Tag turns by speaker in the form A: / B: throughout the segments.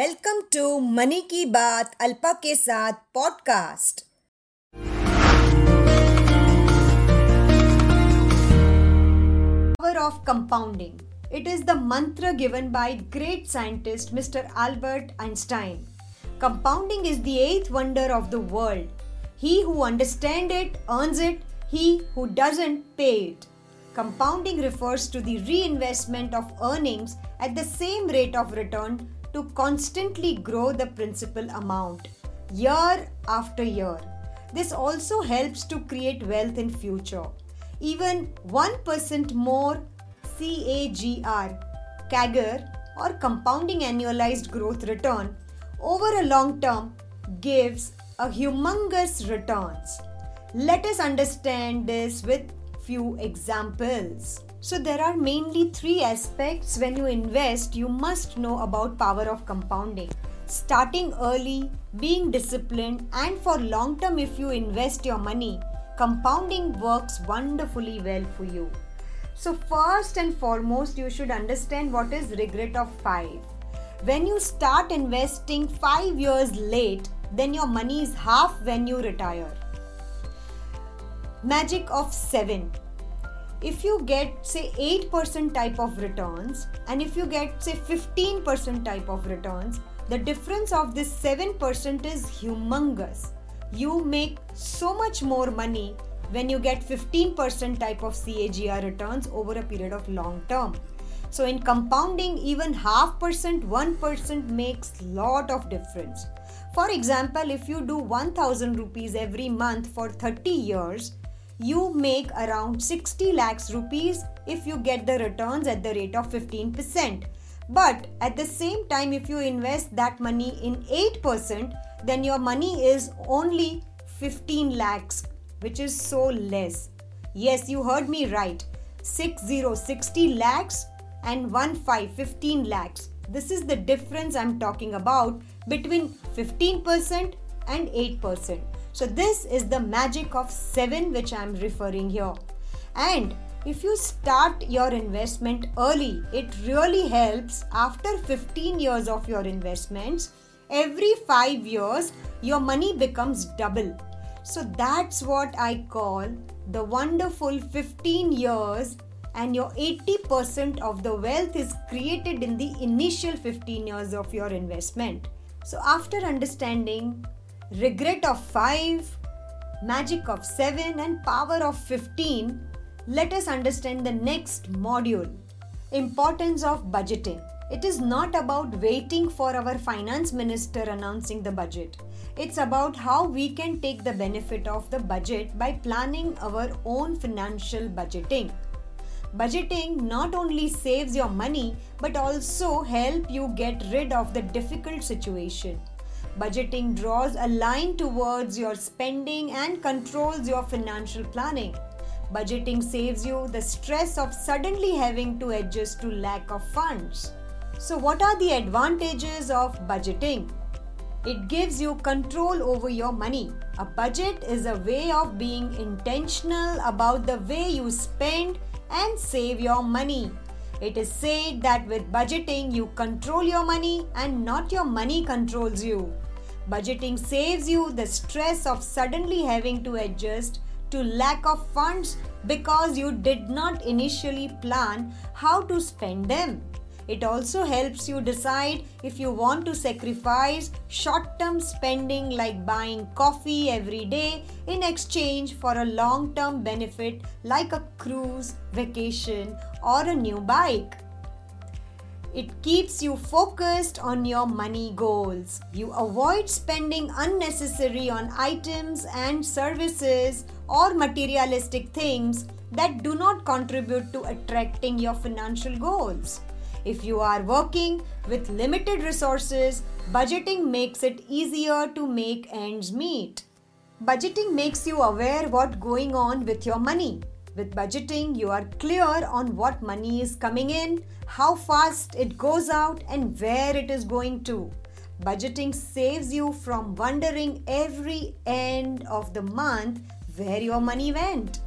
A: Welcome to money की बात अल्पा के साथ podcast
B: Power of compounding. It is the mantra given by great scientist Mr. Albert Einstein. Compounding is the eighth wonder of the world. He who understands it earns it, he who doesn't pay it. Compounding refers to the reinvestment of earnings at the same rate of return to constantly grow the principal amount year after year. This also helps to create wealth in future. Even 1% more CAGR, CAGR or compounding annualized growth return over a long term gives a humongous returns. Let us understand this with few examples. So there are mainly three aspects when you invest you must know about power of compounding. Starting early, being disciplined and for long term if you invest your money, compounding works wonderfully well for you. So first and foremost you should understand what is regret of 5. When you start investing 5 years late, then your money is half when you retire. Magic of 7 if you get say 8% type of returns and if you get say 15% type of returns the difference of this 7% is humongous. You make so much more money when you get 15% type of CAGR returns over a period of long term. So in compounding even half percent 1% makes lot of difference. For example if you do 1000 rupees every month for 30 years you make around 60 lakhs rupees if you get the returns at the rate of 15%. But at the same time, if you invest that money in 8%, then your money is only 15 lakhs, which is so less. Yes, you heard me right. 60, 60 lakhs and 1 5, 15 lakhs. This is the difference I'm talking about between 15% and 8%. So, this is the magic of 7 which I am referring here. And if you start your investment early, it really helps after 15 years of your investments. Every 5 years, your money becomes double. So, that's what I call the wonderful 15 years and your 80% of the wealth is created in the initial 15 years of your investment. So, after understanding regret of 5, magic of 7, and power of 15, let us understand the next module importance of budgeting. It is not about waiting for our finance minister announcing the budget. It's about how we can take the benefit of the budget by planning our own financial budgeting. Budgeting not only saves your money but also help you get rid of the difficult situation. Budgeting draws a line towards your spending and controls your financial planning. Budgeting saves you the stress of suddenly having to adjust to lack of funds. So, what are the advantages of budgeting? It gives you control over your money. A budget is a way of being intentional about the way you spend and save your money. It is said that with budgeting, you control your money and not your money controls you. Budgeting saves you the stress of suddenly having to adjust to lack of funds because you did not initially plan how to spend them. It also helps you decide if you want to sacrifice short term spending like buying coffee every day in exchange for a long term benefit like a cruise, vacation, or a new bike. It keeps you focused on your money goals. You avoid spending unnecessary on items and services or materialistic things that do not contribute to attracting your financial goals. If you are working with limited resources, budgeting makes it easier to make ends meet. Budgeting makes you aware what going on with your money. With budgeting, you are clear on what money is coming in, how fast it goes out, and where it is going to. Budgeting saves you from wondering every end of the month where your money went.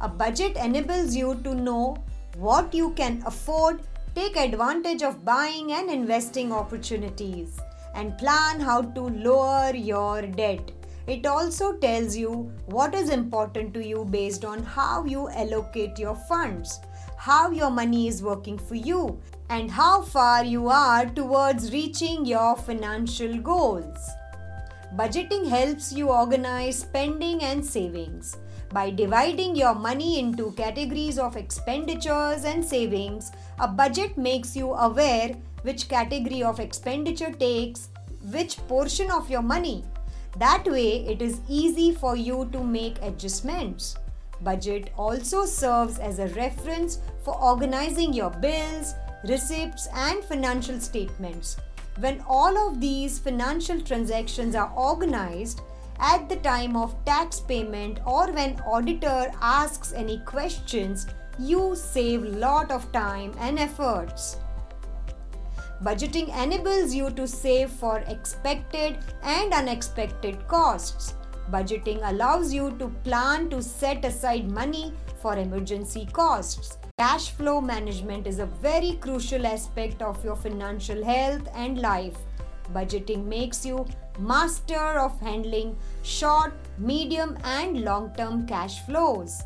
B: A budget enables you to know what you can afford take advantage of buying and investing opportunities, and plan how to lower your debt. It also tells you what is important to you based on how you allocate your funds, how your money is working for you, and how far you are towards reaching your financial goals. Budgeting helps you organize spending and savings. By dividing your money into categories of expenditures and savings, a budget makes you aware which category of expenditure takes which portion of your money. That way, it is easy for you to make adjustments. Budget also serves as a reference for organizing your bills, receipts, and financial statements. When all of these financial transactions are organized at the time of tax payment or when auditor asks any questions, you save lot of time and efforts. Budgeting enables you to save for expected and unexpected costs. Budgeting allows you to plan to set aside money for emergency costs. Cash flow management is a very crucial aspect of your financial health and life. Budgeting makes you master of handling short, medium, and long term cash flows.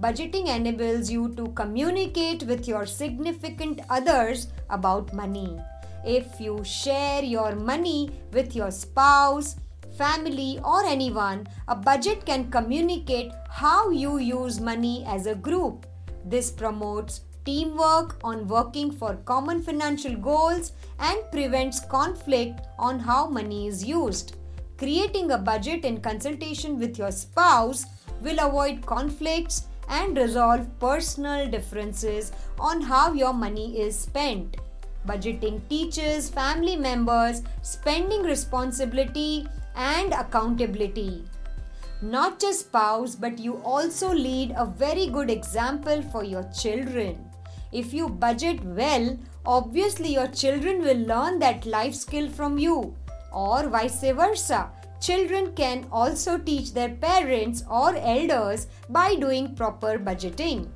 B: Budgeting enables you to communicate with your significant others about money. If you share your money with your spouse, family, or anyone, a budget can communicate how you use money as a group. This promotes teamwork on working for common financial goals and prevents conflict on how money is used. Creating a budget in consultation with your spouse will avoid conflicts and resolve personal differences on how your money is spent. Budgeting teaches family members spending responsibility and accountability not just spouse, but you also lead a very good example for your children. If you budget well, obviously your children will learn that life skill from you, or vice versa. Children can also teach their parents or elders by doing proper budgeting.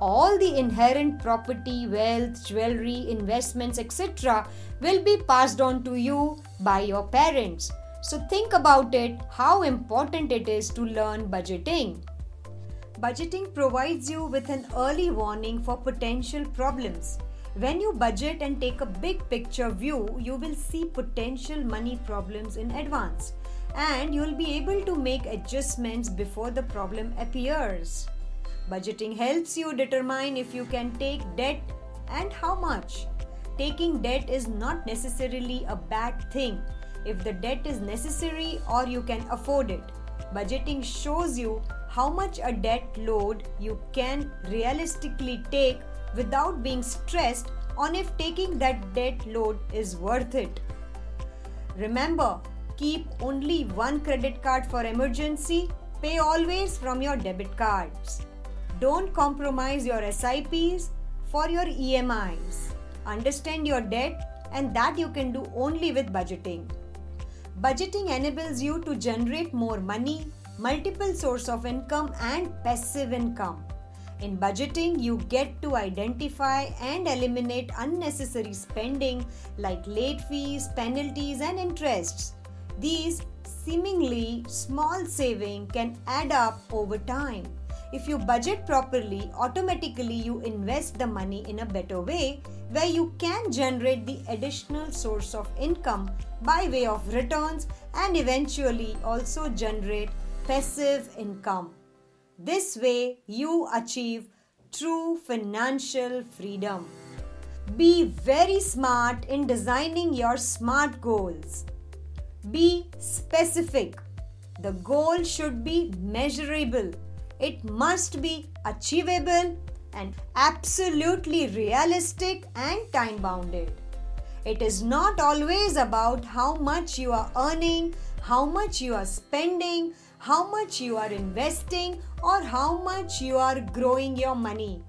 B: All the inherent property, wealth, jewelry, investments, etc., will be passed on to you by your parents. So think about it how important it is to learn budgeting. Budgeting provides you with an early warning for potential problems. When you budget and take a big picture view, you will see potential money problems in advance and you will be able to make adjustments before the problem appears. Budgeting helps you determine if you can take debt and how much. Taking debt is not necessarily a bad thing if the debt is necessary or you can afford it. Budgeting shows you how much a debt load you can realistically take without being stressed on if taking that debt load is worth it. Remember, keep only one credit card for emergency, pay always from your debit cards. Don't compromise your SIPs for your EMIs. Understand your debt and that you can do only with budgeting. Budgeting enables you to generate more money, multiple source of income and passive income. In budgeting, you get to identify and eliminate unnecessary spending like late fees, penalties and interests. These seemingly small saving can add up over time. If you budget properly, automatically you invest the money in a better way where you can generate the additional source of income by way of returns and eventually also generate passive income. This way, you achieve true financial freedom. Be very smart in designing your SMART goals. Be specific. The goal should be measurable. It must be achievable and absolutely realistic and time bounded. It is not always about how much you are earning, how much you are spending, how much you are investing, or how much you are growing your money.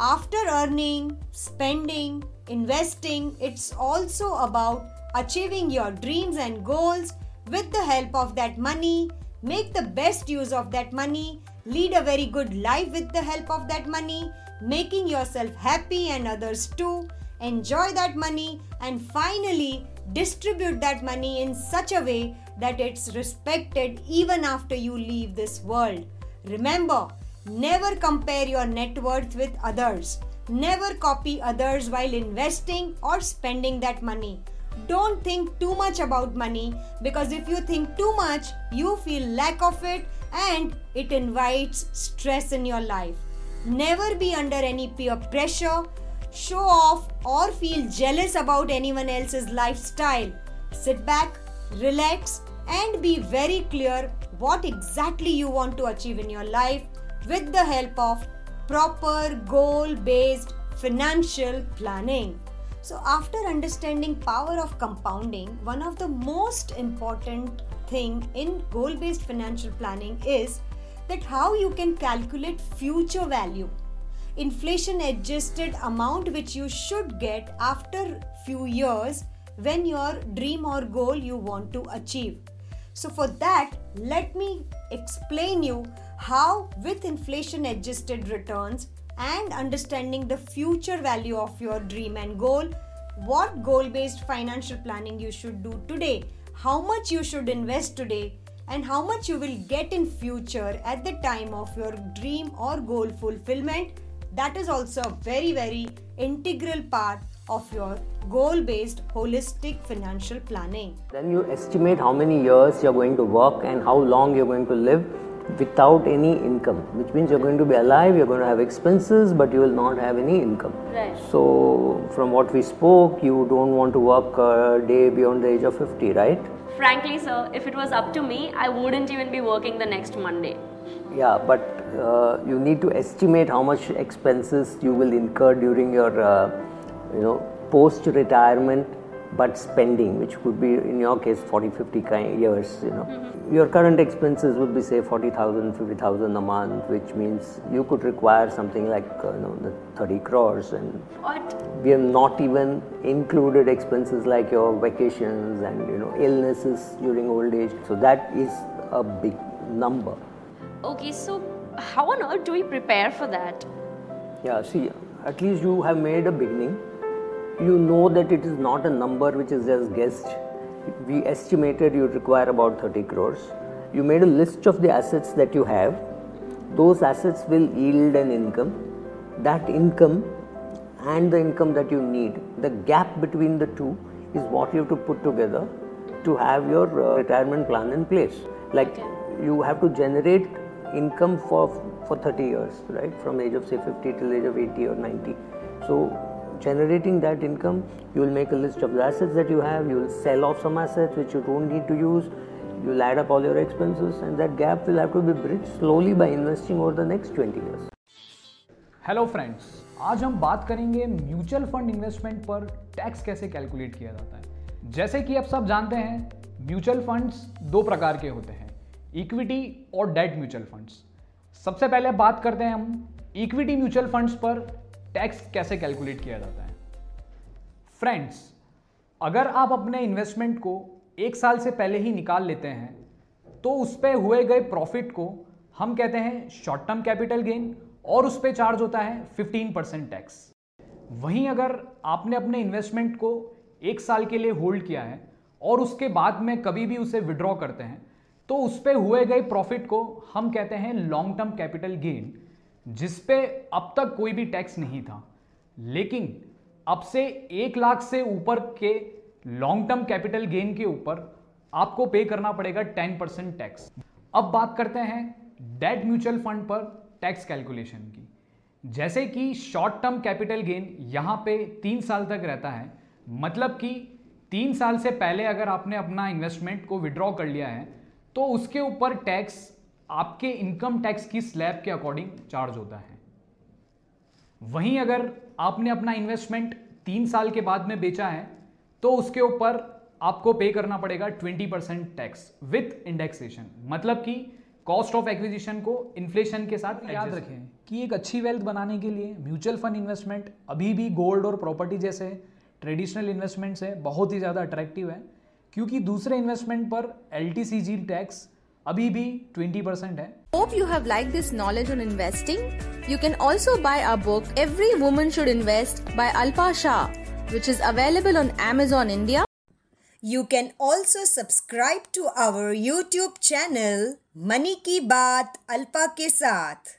B: After earning, spending, investing, it's also about achieving your dreams and goals with the help of that money, make the best use of that money, lead a very good life with the help of that money, making yourself happy and others too. Enjoy that money and finally distribute that money in such a way that it's respected even after you leave this world. Remember, never compare your net worth with others. Never copy others while investing or spending that money. Don't think too much about money because if you think too much, you feel lack of it and it invites stress in your life. Never be under any peer pressure, show off, or feel jealous about anyone else's lifestyle. Sit back, relax, and be very clear what exactly you want to achieve in your life with the help of proper goal based financial planning so after understanding power of compounding one of the most important thing in goal based financial planning is that how you can calculate future value. Inflation adjusted amount which you should get after few years when your dream or goal you want to achieve. So for that let me explain you how with inflation adjusted returns and understanding the future value of your dream and goal. What goal based financial planning you should do today? How much you should invest today? And how much you will get in future at the time of your dream or goal fulfillment? That is also a very very integral part of your goal based holistic financial planning.
C: Then you estimate how many years you're going to work and how long you're going to live without any income, which means you're going to be alive, you're going to have expenses, but you will not have any income.
D: Right.
C: So, from what we spoke, you don't want to work a day beyond the age of 50, right?
D: Frankly, sir, if it was up to me, I wouldn't even be working the next Monday.
C: Yeah, but uh, you need to estimate how much expenses you will incur during your, uh, you know, post-retirement but spending which could be in your case 40 50 years you know. Mm-hmm. your current expenses would be say 40000 50000 a month which means you could require something like uh, you know the 30 crores and
D: what?
C: we have not even included expenses like your vacations and you know illnesses during old age. So that is a big number.
D: Okay so how on earth do we prepare for that?
C: Yeah see at least you have made a beginning you know that it is not a number which is just guessed. We estimated you require about 30 crores. You made a list of the assets that you have. Those assets will yield an income. That income and the income that you need, the gap between the two is what you have to put together to have your uh, retirement plan in place. Like you have to generate income for for 30 years, right? From age of say 50 till age of 80 or 90. So generating that income you will make a list of the assets that you have you will sell off some assets which you don't need to use you will add up all your expenses and that gap will have to be bridged slowly by investing over the next 20 years
E: hello friends आज हम बात करेंगे mutual fund investment पर tax कैसे calculate किया जाता है जैसे कि आप सब जानते हैं म्यूचुअल फंड्स दो प्रकार के होते हैं इक्विटी और डेट म्यूचुअल फंड्स सबसे पहले बात करते हैं हम इक्विटी म्यूचुअल फंड्स पर टैक्स कैसे कैलकुलेट किया जाता है? फ्रेंड्स अगर आप अपने इन्वेस्टमेंट को एक साल से पहले ही निकाल लेते हैं तो उस पर हुए गए प्रॉफिट को हम कहते हैं शॉर्ट टर्म कैपिटल गेन और उस पर चार्ज होता है 15 परसेंट टैक्स वहीं अगर आपने अपने इन्वेस्टमेंट को एक साल के लिए होल्ड किया है और उसके बाद में कभी भी उसे विड्रॉ करते हैं तो उस पर हुए गए प्रॉफिट को हम कहते हैं लॉन्ग टर्म कैपिटल गेन जिस पे अब तक कोई भी टैक्स नहीं था। लेकिन अब से एक लाख से ऊपर के लॉन्ग टर्म कैपिटल गेन के ऊपर आपको पे करना पड़ेगा टेन परसेंट टैक्स अब बात करते हैं डेट म्यूचुअल फंड पर टैक्स कैलकुलेशन की। जैसे कि शॉर्ट टर्म कैपिटल गेन यहाँ पे तीन साल तक रहता है मतलब कि तीन साल से पहले अगर आपने अपना इन्वेस्टमेंट को विड्रॉ कर लिया है तो उसके ऊपर टैक्स आपके इनकम टैक्स की स्लैब के अकॉर्डिंग चार्ज होता है। वहीं अगर आपने अपना इन्वेस्टमेंट तीन साल के बाद में बेचा है तो उसके ऊपर आपको पे करना पड़ेगा 20 परसेंट टैक्स विथ इंडेक्सेशन मतलब कि कॉस्ट ऑफ़ एक्विजिशन को इन्फ्लेशन के साथ याद रखें कि एक अच्छी वेल्थ बनाने के लिए म्यूचुअल फंड इन्वेस्टमेंट अभी भी गोल्ड और प्रॉपर्टी जैसे ट्रेडिशनल इन्वेस्टमेंट से बहुत ही ज़्यादा अट्रैक्टिव है क्योंकि दूसरे इन्वेस्टमेंट पर एल टैक्स अभी भी 20% परसेंट है।
F: Hope you have like this knowledge on investing you can also buy a book every woman should invest by Alpa Shah which is available on Amazon India
B: You can also subscribe to our YouTube channel Money Ki Baat Alpa Ke Saath.